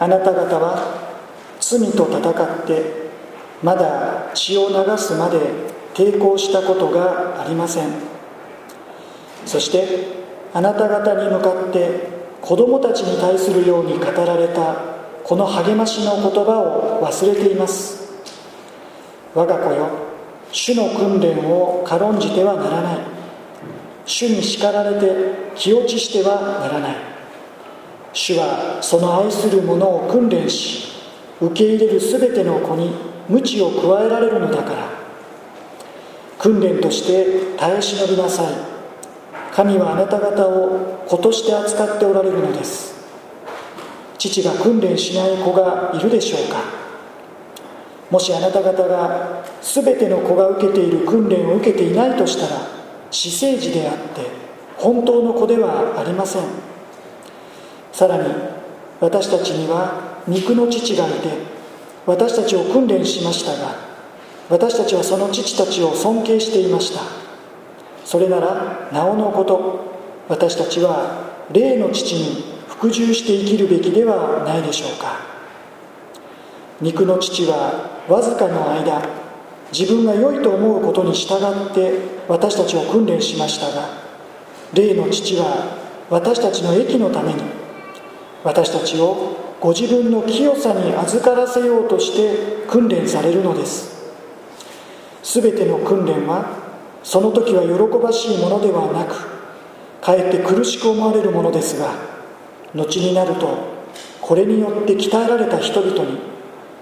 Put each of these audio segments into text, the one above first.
あなた方は罪と戦ってまだ血を流すまで抵抗したことがありません。そしてあなた方に向かって子供たちに対するように語られたこの励ましの言葉を忘れています。我が子よ主の訓練を軽んじてはならない。主に叱られて気落ちしてはならない。主はその愛する者を訓練し受け入れる全ての子に鞭を加えられるのだから。訓練として耐え忍びなさい。神はあなた方を子として扱っておられるのです。父が訓練しない子がいるでしょうか。もしあなた方が全ての子が受けている訓練を受けていないとしたら私生児であって本当の子ではありません。さらに私たちには肉の父がいて私たちを訓練しましたが私たちはその父たちを尊敬していました。それならなおのこと私たちは霊の父に服従して生きるべきではないでしょうか。肉の父はわずかの間自分が良いと思うことに従って私たちを訓練しましたが霊の父は私たちの益のために私たちをご自分の清さに預からせようとして訓練されるのです。全ての訓練はその時は喜ばしいものではなくかえって苦しく思われるものですが後になるとこれによって鍛えられた人々に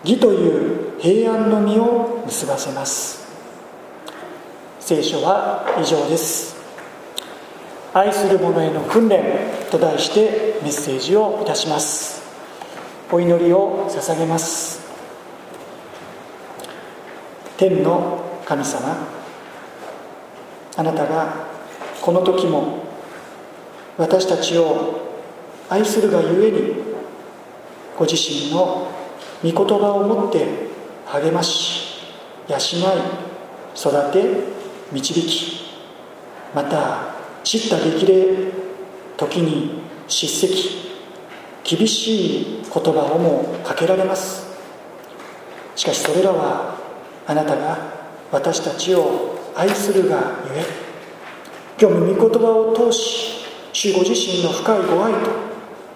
義という平安の実を結ばせます。聖書は以上です。愛する者への訓練と題してメッセージをいたします。お祈りを捧げます。天の神様あなたがこの時も私たちを愛するがゆえにご自身の御言葉を持って励まし養い育て導きまた知った激励時に叱責。厳しい言葉をもかけられます。しかしそれらはあなたが私たちを愛するがゆえ。今日も御言葉を通し主ご自身の深いご愛と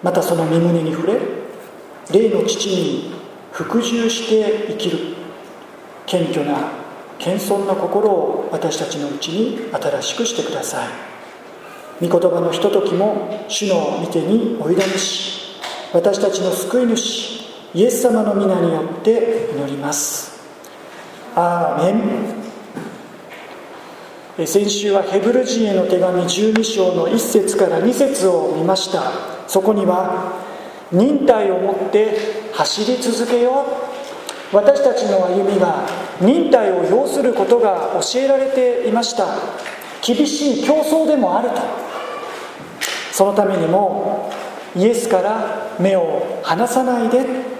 またその身胸に触れ霊の父に服従して生きる。謙虚な謙遜な心を私たちのうちに新しくしてください。御言葉のひとときも主の御手においだめし私たちの救い主イエス様の皆によって祈ります。アーメン。先週はヘブル人への手紙12章の1節から2節を見ました。そこには忍耐を持って走り続けよう。私たちの歩みが忍耐を要することが教えられていました。厳しい競争でもあると。そのためにもイエスから目を離さないで。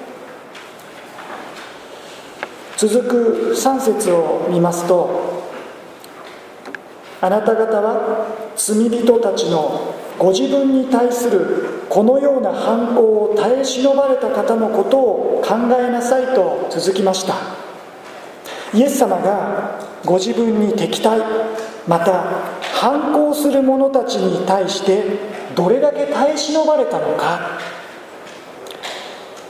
続く3節を見ますとあなた方は罪人たちのご自分に対するこのような反抗を耐え忍ばれた方のことを考えなさいと続きました。イエス様がご自分に敵対また反抗する者たちに対してどれだけ耐え忍ばれたのか。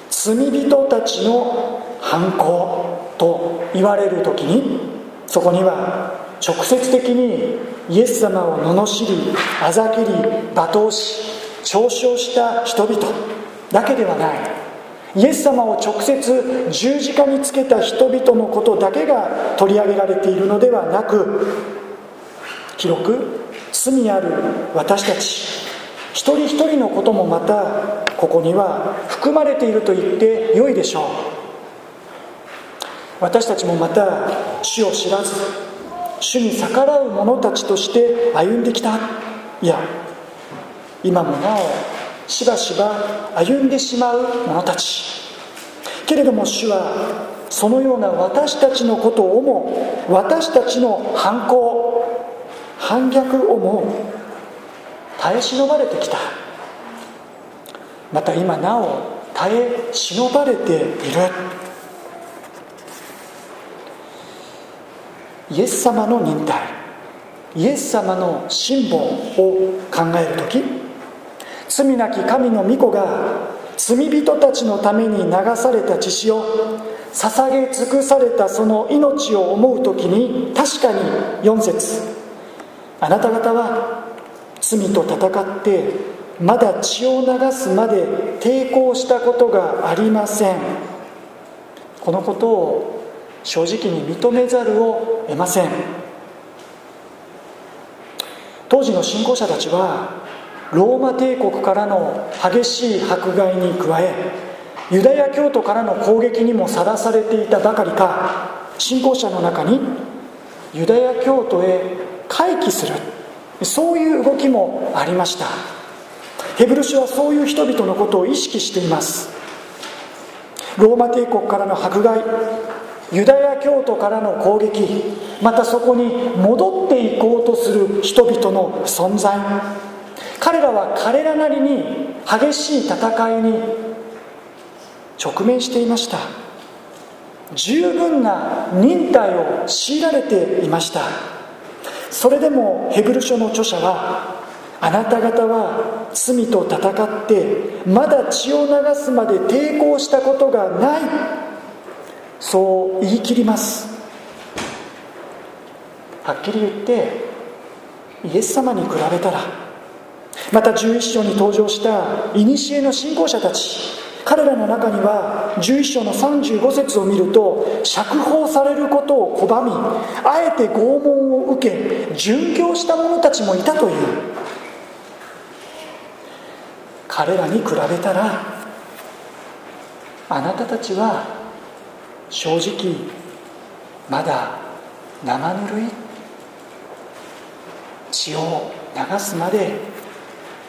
罪人たちの反抗と言われる時にそこには直接的にイエス様を罵りあざけり罵倒し嘲笑した人々だけではない。イエス様を直接十字架につけた人々のことだけが取り上げられているのではなく広く罪ある私たち一人一人のこともまたここには含まれていると言ってよいでしょう。私たちもまた主を知らず主に逆らう者たちとして歩んできた。いや今もなおしばしば歩んでしまう者たち。けれども主はそのような私たちのことをも私たちの反抗反逆をも耐え忍ばれてきた。また今なお耐え忍ばれている。イエス様の忍耐。イエス様の辛抱を考える時。罪なき神の御子が罪人たちのために流された血潮捧げ尽くされたその命を思う時に確かに4節。あなた方は罪と戦ってまだ血を流すまで抵抗したことがありません。このことを正直に認めざるを得ません。当時の信仰者たちはローマ帝国からの激しい迫害に加えユダヤ教徒からの攻撃にもさらされていたばかりか信仰者の中にユダヤ教徒へ回帰する。そういう動きもありました。ヘブル書はそういう人々のことを意識しています。ローマ帝国からの迫害ユダヤ教徒からの攻撃またそこに戻っていこうとする人々の存在。彼らは彼らなりに激しい戦いに直面していました。十分な忍耐を強いられていました。それでもヘブル書の著者はあなた方は罪と戦ってまだ血を流すまで抵抗したことがない。そう言い切ります。はっきり言ってイエス様に比べたらまた11章に登場した古の信仰者たち。彼らの中には11章の35節を見ると釈放されることを拒みあえて拷問を受け殉教した者たちもいたという。彼らに比べたらあなたたちは正直まだ生ぬるい。血を流すまで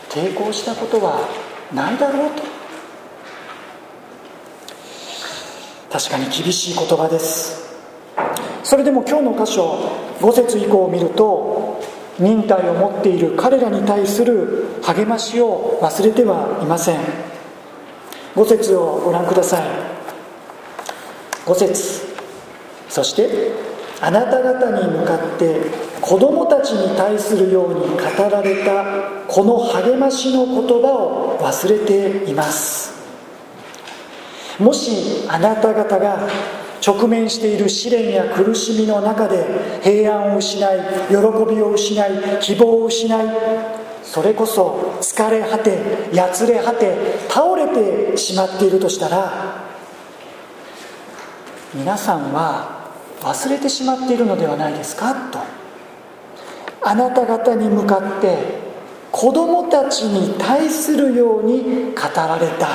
抵抗したことはないだろうと。確かに厳しい言葉です。それでも今日の箇所5節以降を見ると忍耐を持っている彼らに対する励ましを忘れてはいません。5節をご覧ください。5節。そしてあなた方に向かって子供たちに対するように語られたこの励ましの言葉を忘れています。もしあなた方が直面している試練や苦しみの中で平安を失い喜びを失い希望を失いそれこそ疲れ果てやつれ果て倒れてしまっているとしたら皆さんは忘れてしまっているのではないですか？と。あなた方に向かって子供たちに対するように語られた。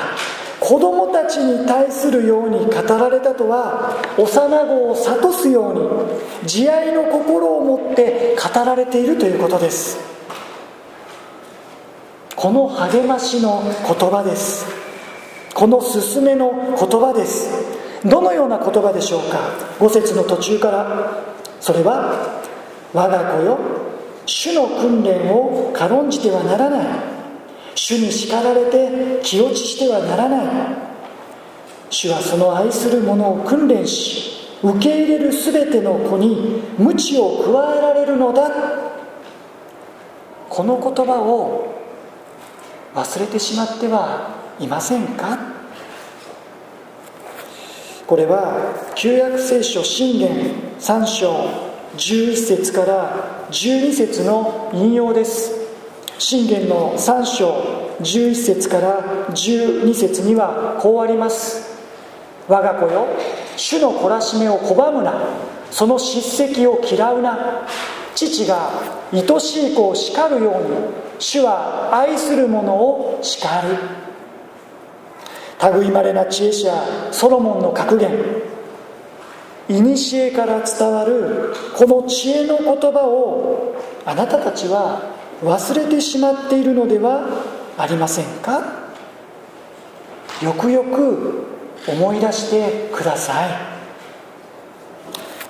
子供たちに対するように語られたとは幼子を諭すように慈愛の心を持って語られているということです。この励ましの言葉です。この勧めの言葉です。どのような言葉でしょうか？5節の途中から。それは我が子よ主の訓練を軽んじてはならない。主に叱られて気落ちしてはならない。主はその愛する者を訓練し受け入れる全ての子に鞭を加えられるのだ。この言葉を忘れてしまってはいませんか？これは旧約聖書信玄3章11節から12節の引用です。信玄の3章11節から12節にはこうあります。我が子よ主の懲らしめを拒むな。その叱責を嫌うな。父が愛しい子を叱るように。主は愛する者を叱る。類まれな知恵者ソロモンの格言。古から伝わるこの知恵の言葉をあなたたちは忘れてしまっているのではありませんか？よくよく思い出してください。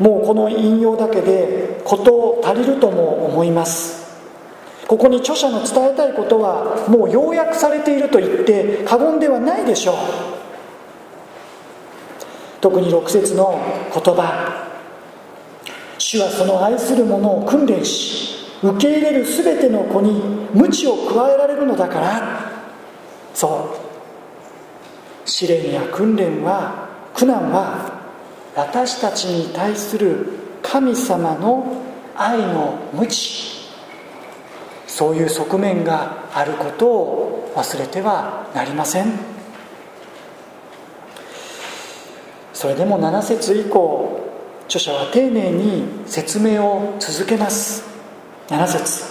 もうこの引用だけで事足りるとも思います。ここに著者の伝えたいことはもう要約されていると言って過言ではないでしょう。特に6節の言葉。主はその愛する者を訓練し受け入れる全ての子に鞭を加えられるのだから。そう。試練や訓練は苦難は私たちに対する神様の愛の鞭。そういう側面があることを忘れてはなりません。それでも7節以降著者は丁寧に説明を続けます。7節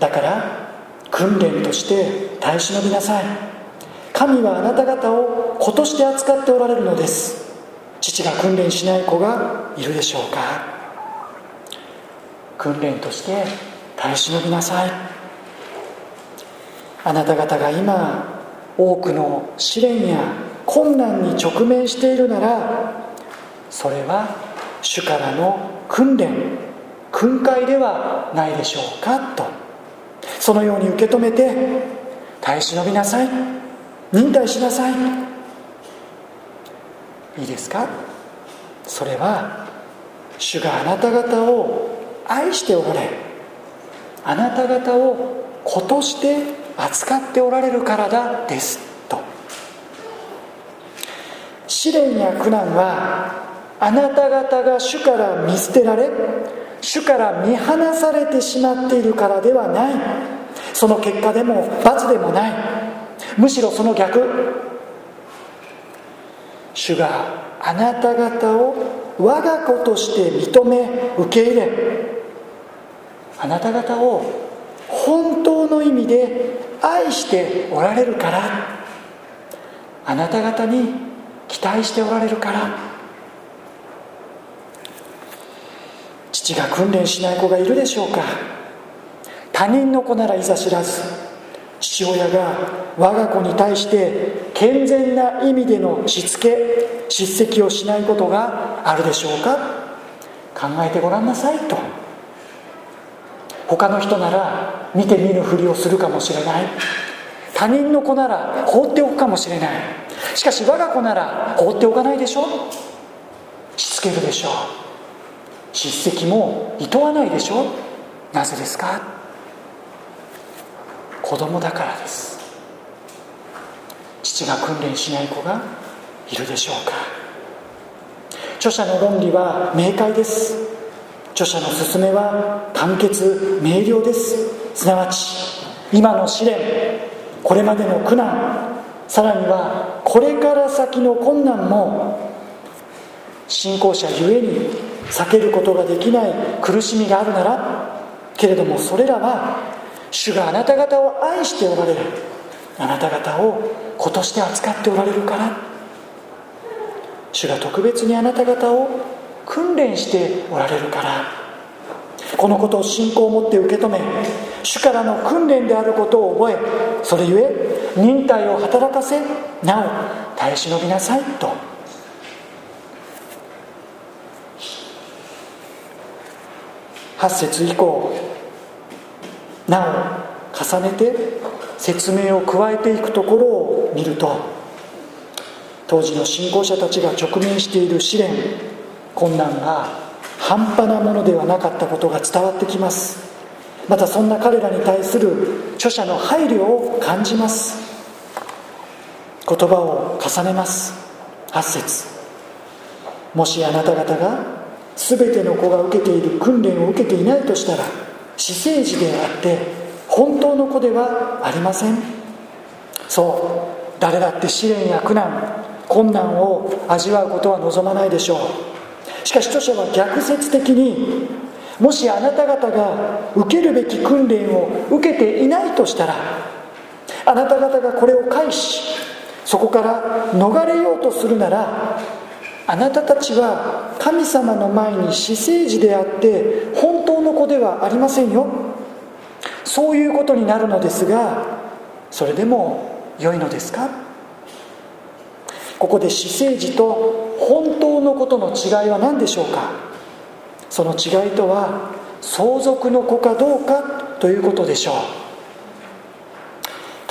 だから訓練として耐え忍びなさい。神はあなた方を子として扱っておられるのです。父が訓練しない子がいるでしょうか。訓練として耐え忍びなさい。あなた方が今多くの試練や困難に直面しているならそれは主からの訓練。訓戒ではないでしょうかと。そのように受け止めて耐え忍びなさい忍耐しなさいいいですかそれは主があなた方を愛しておられあなた方を子として扱っておられるからだですと。試練や苦難はあなた方が主から見捨てられ主から見放されてしまっているからではない。その結果でも罰でもない。むしろその逆。主があなた方を我が子として認め受け入れ。あなた方を本当の意味で愛しておられるから。あなた方に期待しておられるから。父が訓練しない子がいるでしょうか。他人の子ならいざ知らず父親が我が子に対して健全な意味でのしつけ叱責をしないことがあるでしょうか。考えてごらんなさいと。他の人なら見て見ぬふりをするかもしれない。他人の子なら放っておくかもしれない。しかし我が子なら放っておかないでしょしつけるでしょう。叱責もいとわないでしょ？なぜですか？子供だからです。父が訓練しない子がいるでしょうか？著者の論理は明快です。著者の勧めは簡潔明瞭です。すなわち今の試練これまでの苦難さらにはこれから先の困難も信仰者ゆえに避けることができない苦しみがあるならけれどもそれらは主があなた方を愛しておられる。あなた方を子として扱っておられるから。主が特別にあなた方を訓練しておられるから。このことを信仰を持って受け止め主からの訓練であることを覚えそれゆえ忍耐を働かせなお耐え忍びなさいと。8節以降なお重ねて説明を加えていくところを見ると当時の信仰者たちが直面している試練困難が半端なものではなかったことが伝わってきます。またそんな彼らに対する著者の配慮を感じます。言葉を重ねます。8節。もしあなた方が全ての子が受けている訓練を受けていないとしたら私生児であって本当の子ではありません。そう。誰だって試練や苦難困難を味わうことは望まないでしょう。しかし著者は逆説的にもしあなた方が受けるべき訓練を受けていないとしたらあなた方がこれを返しそこから逃れようとするならあなたたちは神様の前に私生児であって本当の子ではありませんよ。そういうことになるのですがそれでも良いのですか？ここで私生児と本当のことの違いは何でしょうか？その違いとは相続の子かどうかということでしょう。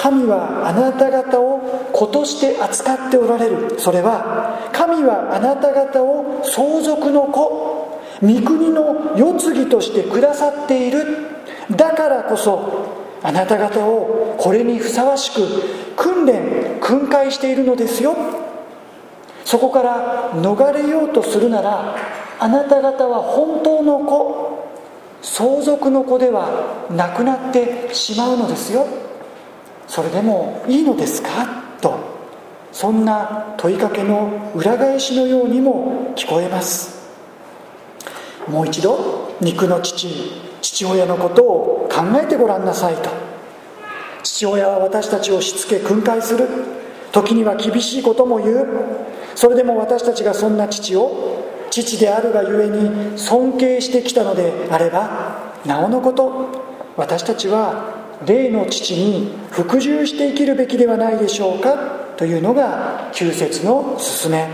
神はあなた方を子として扱っておられる。それは神はあなた方を相続の子御国の世継ぎとしてくださっている。だからこそあなた方をこれにふさわしく訓練訓戒しているのですよ。そこから逃れようとするならあなた方は本当の子相続の子ではなくなってしまうのですよ。それでもいいのですか？とそんな問いかけの裏返しのようにも聞こえます。もう一度肉の父父親のことを考えてごらんなさいと。父親は私たちをしつけ訓戒する。時には厳しいことも言う。それでも私たちがそんな父を父であるがゆえに尊敬してきたのであればなおのこと私たちは霊の父に服従して生きるべきではないでしょうかというのが旧節の勧め。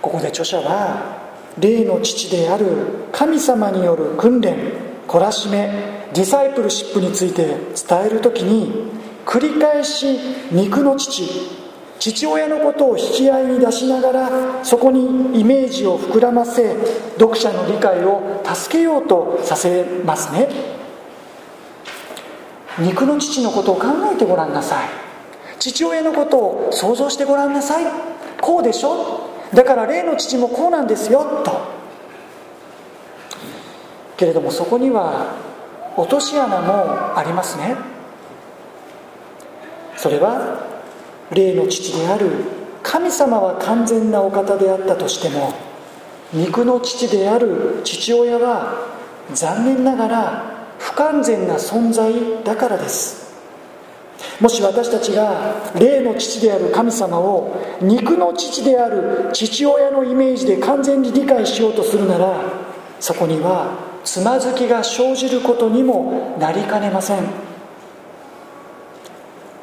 ここで著者は霊の父である神様による訓練懲らしめディサイプルシップについて伝える時に繰り返し肉の父父親のことを引き合いに出しながらそこにイメージを膨らませ読者の理解を助けようとさせますね。肉の父のことを考えてごらんなさい。父親のことを想像してごらんなさい。こうでしょ。だから霊の父もこうなんですよ。と。けれどもそこには落とし穴もありますね。それは霊の父である神様は完全なお方であったとしても肉の父である父親は残念ながら不完全な存在だからです。もし私たちが霊の父である神様を肉の父である父親のイメージで完全に理解しようとするならそこにはつまずきが生じることにもなりかねません。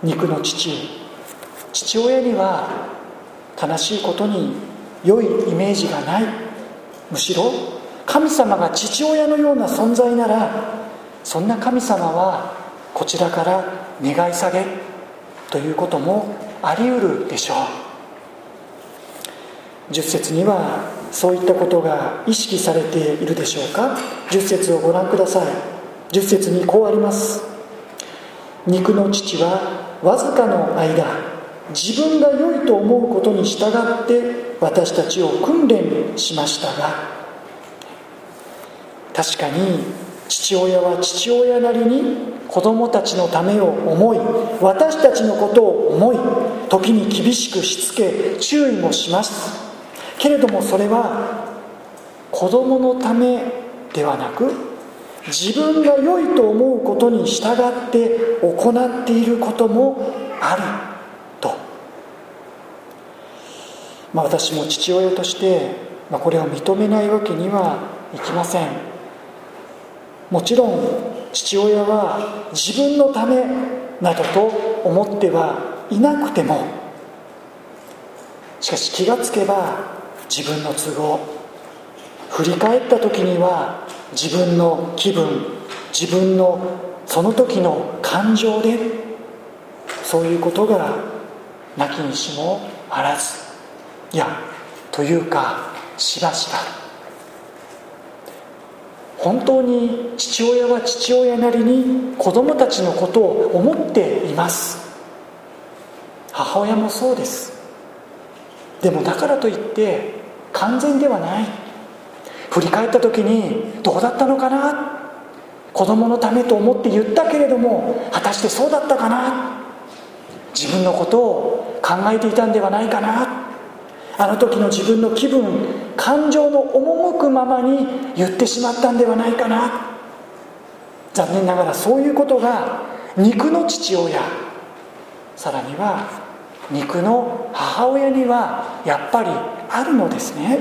肉の父父親には悲しいことに良いイメージがない。むしろ神様が父親のような存在ならそんな神様はこちらから願い下げということもあり得るでしょう。10節にはそういったことが意識されているでしょうか？10節をご覧ください。10節にこうあります。肉の父はわずかの間自分が良いと思うことに従って私たちを訓練しましたが確かに父親は父親なりに子供たちのためを思い私たちのことを思い時に厳しくしつけ注意もします。けれどもそれは子供のためではなく自分が良いと思うことに従って行っていることもあると、まあ、私も父親として、まあ、これを認めないわけにはいきません。もちろん父親は自分のためなどと思ってはいなくてもしかし気がつけば自分の都合振り返った時には自分の気分自分のその時の感情でそういうことがなきにしもあらず。いやというかしばしば本当に父親は父親なりに子供たちのことを思っています。母親もそうです。でもだからといって完全ではない。振り返った時にどうだったのかな。子供のためと思って言ったけれども果たしてそうだったかな。自分のことを考えていたんではないかな。あの時の自分の気分感情の赴くままに言ってしまったんではないかな。残念ながらそういうことが肉の父親。さらには肉の母親にはやっぱりあるのですね。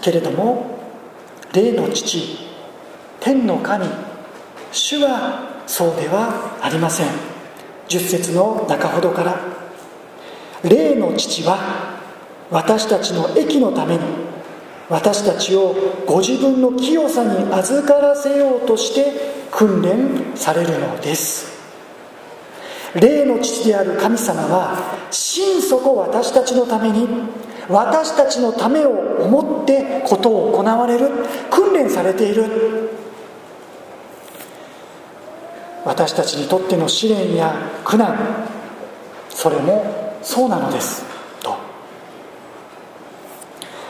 けれども霊の父天の神主はそうではありません。10節の中ほどから霊の父は私たちの益のために私たちをご自分の清さに預からせようとして訓練されるのです。霊の父である神様は心底私たちのために私たちのためを思ってことを行われる訓練されている。私たちにとっての試練や苦難それもそうなのです。と。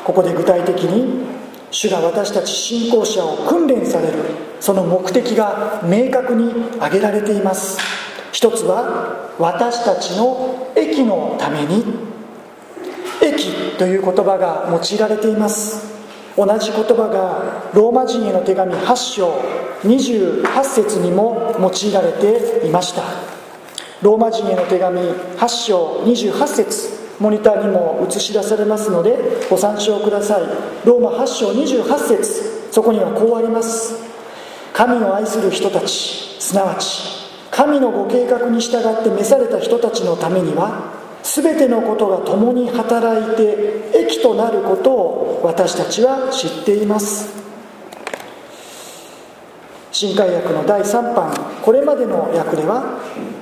ここで具体的に主が私たち信仰者を訓練されるその目的が明確に挙げられています。一つは私たちの益のために。益という言葉が用いられています。同じ言葉がローマ人への手紙8章28節にも用いられていました。ローマ人への手紙8章28節モニターにも映し出されますのでご参照ください。ローマ8章28節そこにはこうあります。神を愛する人たちすなわち神のご計画に従って召された人たちのためには全てのことが共に働いて益となることを私たちは知っています。新海訳の第3版これまでの訳では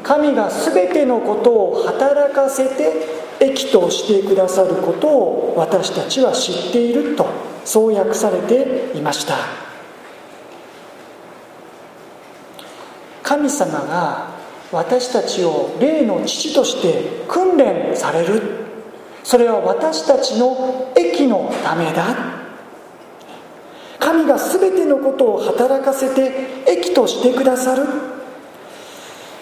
神が全てのことを働かせて益としてくださることを私たちは知っているとそう訳されていました。神様が私たちを霊の父として訓練される。それは私たちの益のためだ。神が全てのことを働かせて益としてくださる。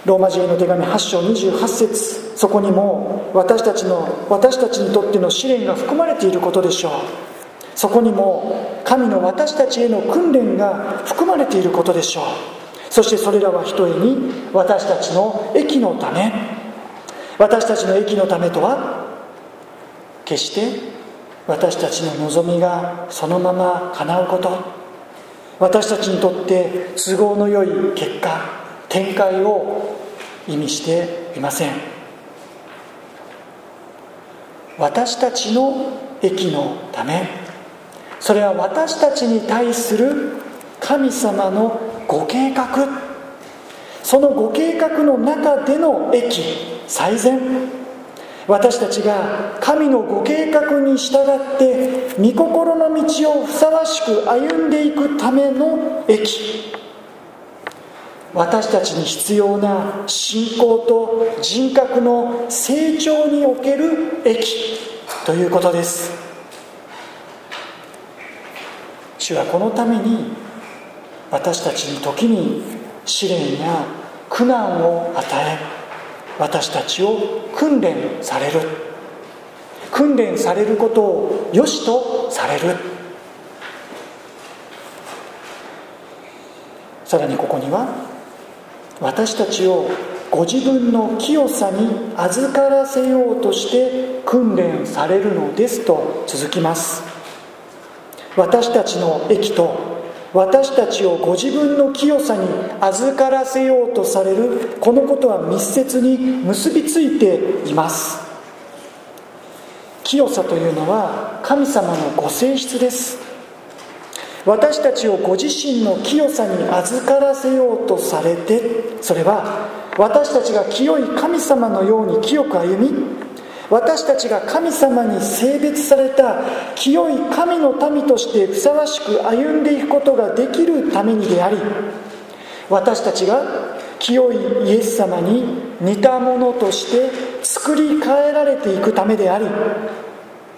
ローマ人への手紙8章28節。そこにも私たちの私たちにとっての試練が含まれていることでしょう。そこにも神の私たちへの訓練が含まれていることでしょう。そしてそれらはひとえに私たちの益のため。私たちの益のためとは決して私たちの望みがそのまま叶うこと。私たちにとって都合のよい結果。展開を意味していません。私たちの益のため。それは私たちに対する神様のご計画。そのご計画の中での益最善。私たちが神のご計画に従って御心の道をふさわしく歩んでいくための益。私たちに必要な信仰と人格の成長における益ということです。主はこのために私たちに時に試練や苦難を与え私たちを訓練される。訓練されることを良しとされる。さらにここには私たちをご自分の清さに預からせようとして訓練されるのですと続きます。私たちの益と私たちをご自分の清さに預からせようとされるこのことは密接に結びついています。清さというのは神様のご性質です。私たちをご自身の清さに預からせようとされてそれは私たちが清い神様のように清く歩み私たちが神様に性別された清い神の民としてふさわしく歩んでいくことができるためにであり私たちが清いイエス様に似たものとして作り変えられていくためであり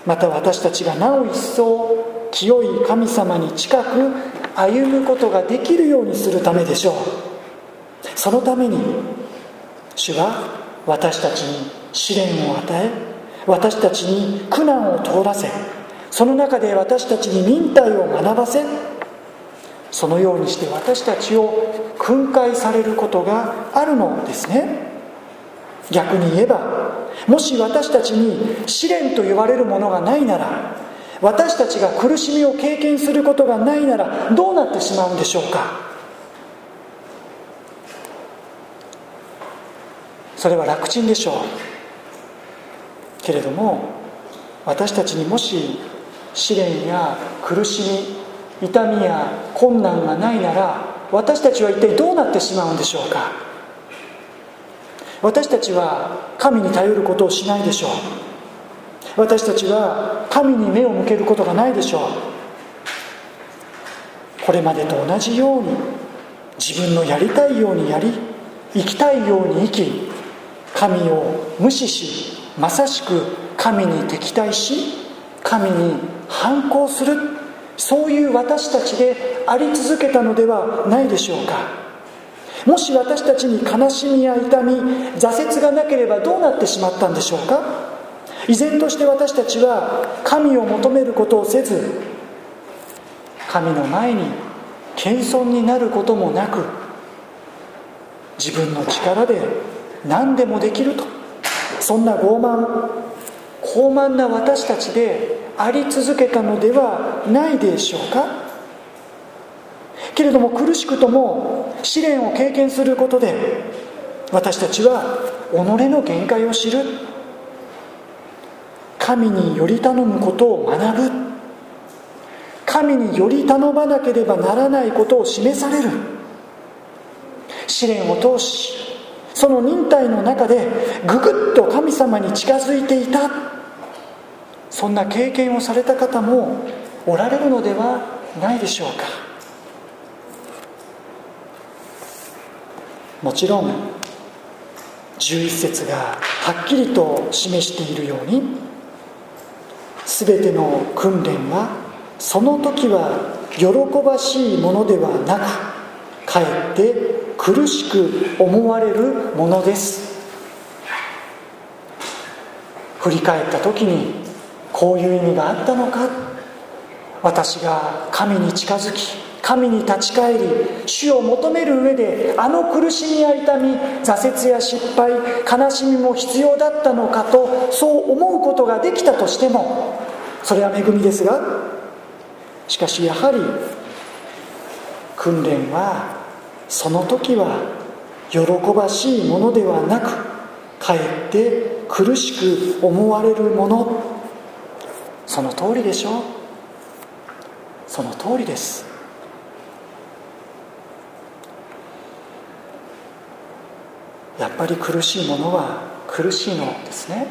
また私たちがなお一層清い神様に近く歩むことができるようにするためでしょう。そのために主は私たちに試練を与え私たちに苦難を通らせその中で私たちに忍耐を学ばせそのようにして私たちを訓戒されることがあるのですね。逆に言えばもし私たちに試練と言われるものがないなら私たちが苦しみを経験することがないならどうなってしまうんでしょうか？それは楽ちんでしょう。けれども私たちにもし試練や苦しみ痛みや困難がないなら私たちは一体どうなってしまうんでしょうか？私たちは神に頼ることをしないでしょう。私たちは神に目を向けることがないでしょう。これまでと同じように自分のやりたいようにやり生きたいように生き神を無視しまさしく神に敵対し神に反抗するそういう私たちであり続けたのではないでしょうか。もし私たちに悲しみや痛み挫折がなければどうなってしまったんでしょうか。依然として私たちは神を求めることをせず神の前に謙遜になることもなく自分の力で何でもできるとそんな傲慢高慢な私たちであり続けたのではないでしょうか。けれども苦しくとも試練を経験することで私たちは己の限界を知る。神により頼むことを学ぶ。神により頼まなければならないことを示される。試練を通しその忍耐の中でぐぐっと神様に近づいていた。そんな経験をされた方もおられるのではないでしょうか。もちろん11節がはっきりと示しているように全ての訓練はその時は喜ばしいものではなくかえって苦しく思われるものです。振り返った時にこういう意味があったのか。私が神に近づき神に立ち返り主を求める上であの苦しみや痛み挫折や失敗悲しみも必要だったのかとそう思うことができたとしてもそれは恵みですがしかしやはり訓練はその時は喜ばしいものではなくかえって苦しく思われるもの。その通りでしょう。その通りです。やっぱり苦しいものは苦しいのですね。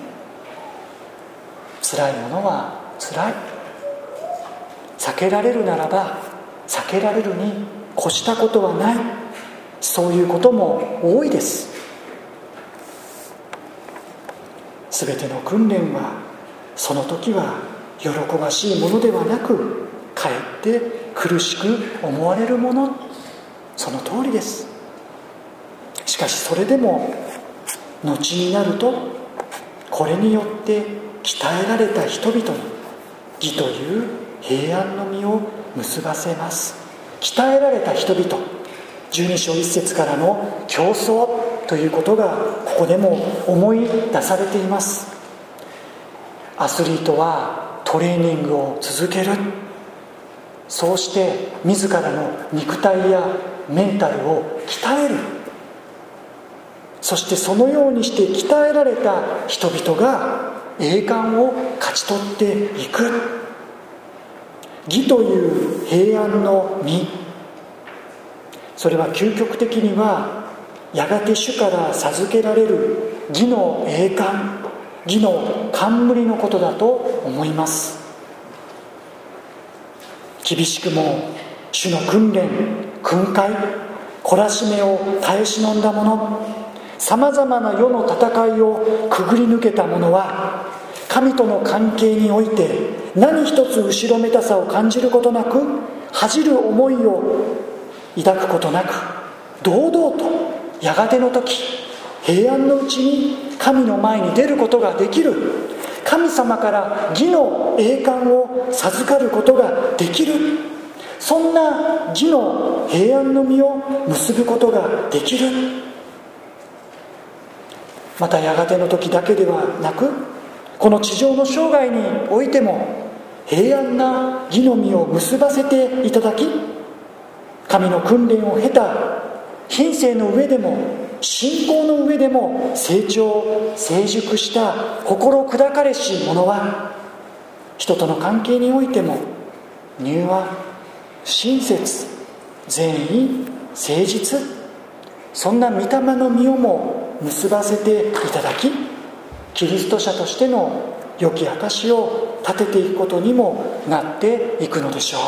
辛いものは辛い。避けられるならば避けられるに越したことはない。そういうことも多いです。全ての訓練はその時は喜ばしいものではなくかえって苦しく思われるもの。その通りです。しかしそれでも後になるとこれによって鍛えられた人々に義という平安の実を結ばせます。鍛えられた人々12章1節からの競争ということがここでも思い出されています。アスリートはトレーニングを続ける。そうして自らの肉体やメンタルを鍛える。そしてそのようにして鍛えられた人々が栄冠を勝ち取っていく。義という平安の実。それは究極的にはやがて主から授けられる義の栄冠。義の冠のことだと思います。厳しくも主の訓練訓戒懲らしめを耐え忍んだ者さまざまな世の戦いをくぐり抜けた者は神との関係において何一つ後ろめたさを感じることなく恥じる思いを抱くことなく堂々とやがての時平安のうちに神の前に出ることができる。神様から義の栄冠を授かることができる。そんな義の平安の実を結ぶことができる。またやがての時だけではなくこの地上の生涯においても平安な義の実を結ばせていただき神の訓練を経た品性の上でも信仰の上でも成長成熟した心砕かれし者は人との関係においても柔和親切善意誠実そんな御霊の実をも結ばせていただきキリスト者としての良き証を立てていくことにもなっていくのでしょう。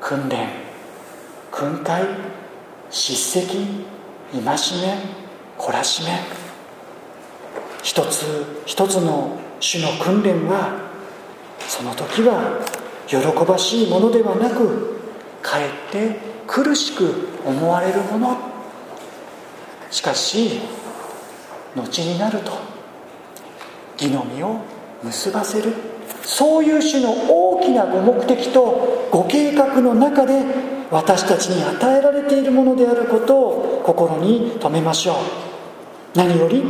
訓練訓戒叱責戒め懲らしめ。一つ一つの種の訓練はその時は喜ばしいものではなくかえって苦しく思われるもの。しかし後になると義の実を結ばせる。そういう種の大きなご目的とご計画の中で私たちに与えられているものであることを心に留めましょう。何より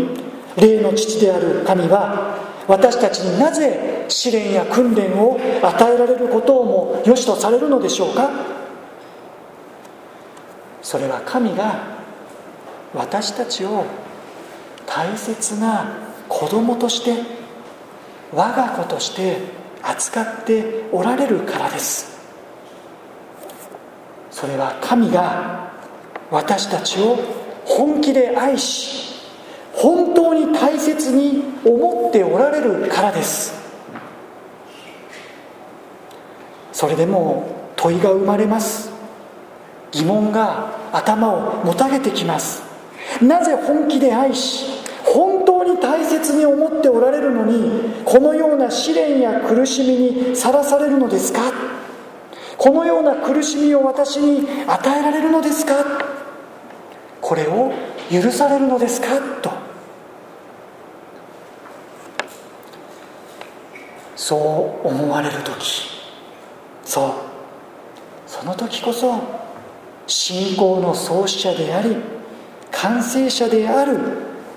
霊の父である神は私たちになぜ試練や訓練を与えられることをも良しとされるのでしょうか。それは神が私たちを大切な子供として我が子として扱っておられるからです。それは神が私たちを本気で愛し本当に大切に思っておられるからです。それでも問いが生まれます。疑問が頭をもたげてきます。なぜ本気で愛し本当に大切に思っておられるのにこのような試練や苦しみにさらされるのですか？このような苦しみを私に与えられるのですか？これを許されるのですか？と。そう思われる時。そう。その時こそ信仰の創始者であり完成者である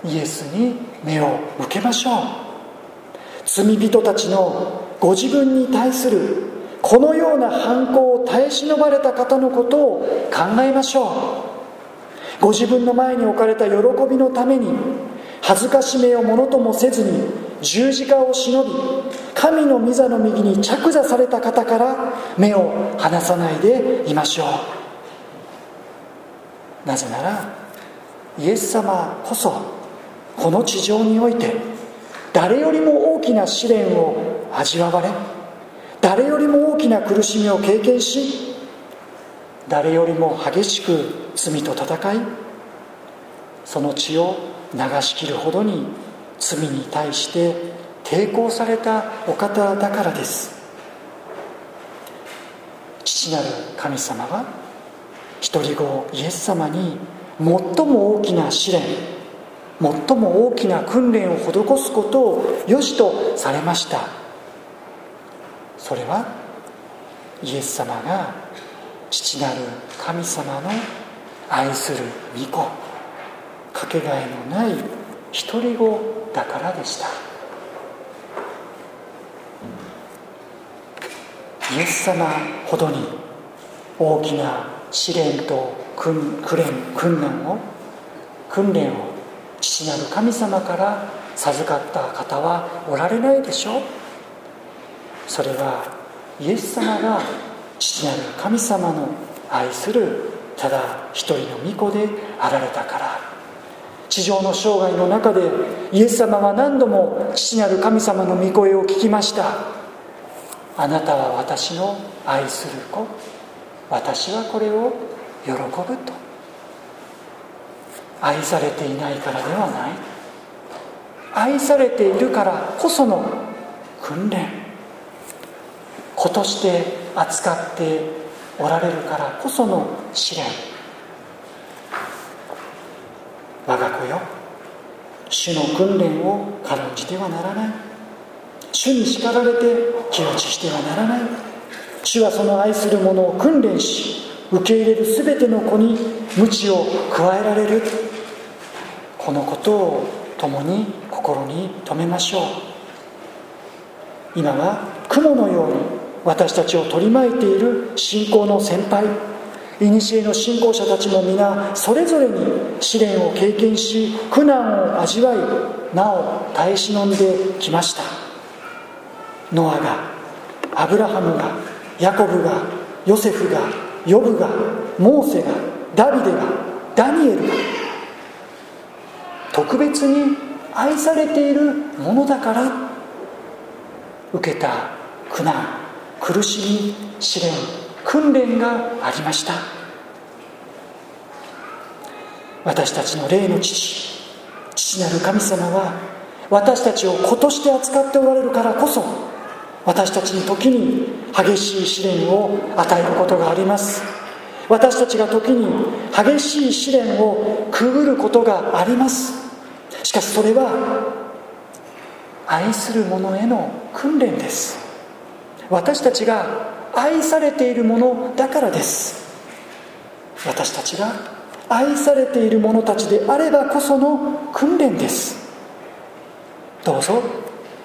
イエスに目を向けましょう。罪人たちのご自分に対するこのような反抗を耐え忍ばれた方のことを考えましょう。ご自分の前に置かれた喜びのために恥ずかしめをものともせずに十字架を忍び神の御座の右に着座された方から目を離さないでいましょう。なぜならイエス様こそこの地上において誰よりも大きな試練を味わわれ誰よりも大きな苦しみを経験し誰よりも激しく罪と戦いその血を流し切るほどに罪に対して抵抗されたお方だからです。父なる神様は一人子イエス様に最も大きな試練最も大きな訓練を施すことを良しとされました。それはイエス様が父なる神様の愛する御子かけがえのない独り子だからでした。イエス様ほどに大きな試練と訓練訓練を訓練を父なる神様から授かった方はおられないでしょう。それはイエス様が父なる神様の愛するただ一人の御子であられたから地上の生涯の中でイエス様は何度も父なる神様の御声を聞きました。あなたは私の愛する子。私はこれを喜ぶと。愛されていないからではない。愛されているからこその訓練。子として扱っておられるからこその試練。我が子よ主の訓練を軽んじてはならない。主に叱られて気落ちしてはならない。主はその愛する者を訓練し受け入れる全ての子に鞭を加えられる。このことを共に心に留めましょう。今は雲のように私たちを取り巻いている信仰の先輩。古の信仰者たちも皆それぞれに試練を経験し苦難を味わいなお耐え忍んできました。ノアがアブラハムがヤコブがヨセフがヨブがモーセがダビデがダニエルが特別に愛されているものだから受けた苦難苦しみ試練訓練がありました。私たちの霊の父父なる神様は私たちを子として扱っておられるからこそ私たちに時に激しい試練を与えることがあります。私たちが時に激しい試練をくぐることがあります。しかしそれは愛する者への訓練です。私たちが愛されているものだからです。私たちが愛されている者たちであればこその訓練です。どうぞ。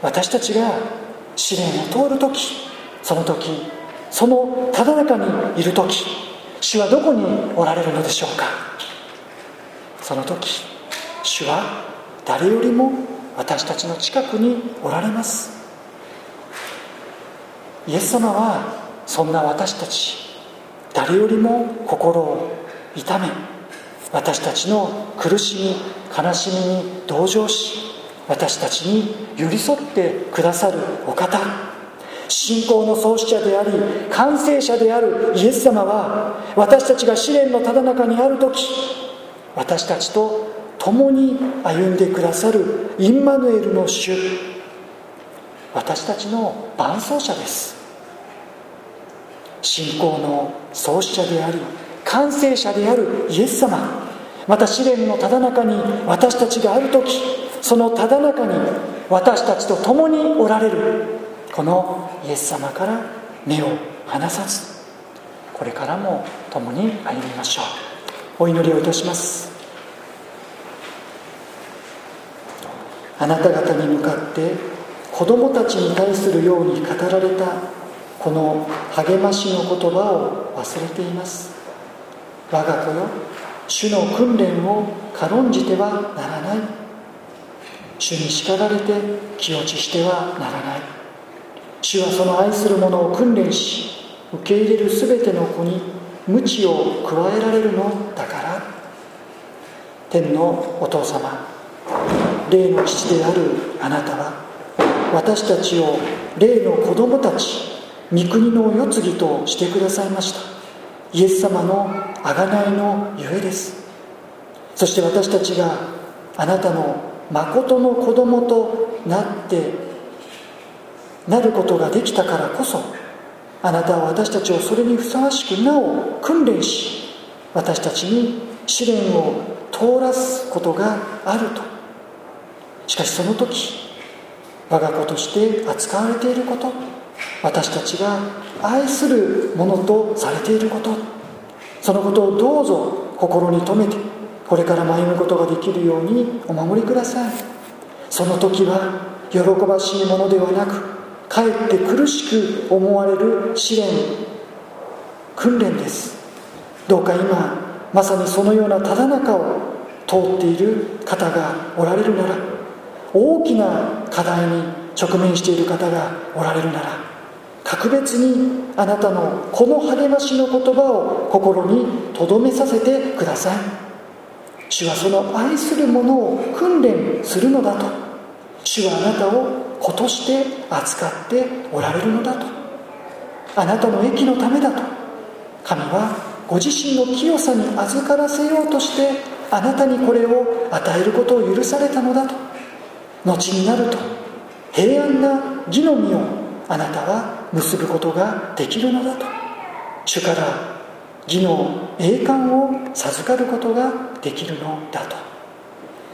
私たちが試練を通る時その時そのただ中にいる時主はどこにおられるのでしょうか？その時主は誰よりも私たちの近くにおられます。イエス様はそんな私たち誰よりも心を痛め私たちの苦しみ悲しみに同情し私たちに寄り添ってくださるお方。信仰の創始者であり完成者であるイエス様は私たちが試練のただ中にある時私たちと共に歩んでくださるインマヌエルの主。私たちの伴走者です。信仰の創始者であり完成者であるイエス様。また試練のただ中に私たちがある時そのただ中に私たちと共におられるこのイエス様から目を離さずこれからも共に歩みましょう。お祈りをいたします。あなた方に向かって子供たちに対するように語られたこの励ましの言葉を忘れています。我が子よ主の訓練を軽んじてはならない。主に叱られて気落ちしてはならない。主はその愛する者を訓練し受け入れる全ての子に鞭を加えられるのだから。天のお父様霊の父であるあなたは私たちを霊の子供たち御国の世継ぎとしてくださいました。イエス様の贖いのゆえです。そして私たちがあなたの誠の子供となってなることができたからこそあなたは私たちをそれにふさわしくなお訓練し私たちに試練を通らすことがあると。しかしその時我が子として扱われていること私たちが愛するものとされていることそのことをどうぞ心に留めてこれから歩むことができるようにお守りください。その時は喜ばしいものではなくかえって苦しく思われる試練訓練です。どうか今まさにそのようなただ中を通っている方がおられるなら大きな課題に直面している方がおられるなら格別にあなたのこの励ましの言葉を心に留めさせてください。主はその愛する者を訓練するのだと。主はあなたを子として扱っておられるのだと。あなたの益のためだと。神はご自身の清さに預からせようとしてあなたにこれを与えることを許されたのだと。後になると平安な義の実をあなたは結ぶことができるのだと。主から義の栄冠を授かることができるのだと。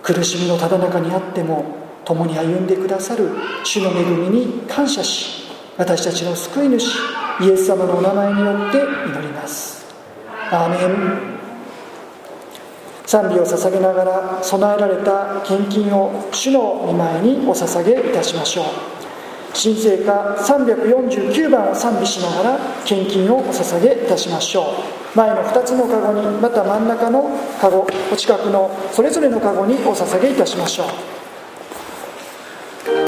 苦しみのただ中にあっても共に歩んでくださる主の恵みに感謝し私たちの救い主イエス様のお名前によって祈ります。アーメン。賛美を捧げながら備えられた献金を主の御前にお捧げいたしましょう。新聖歌349番を賛美しながら献金をお捧げいたしましょう。前の2つのカゴにまた真ん中のカゴお近くのそれぞれのカゴにお捧げいたしましょう。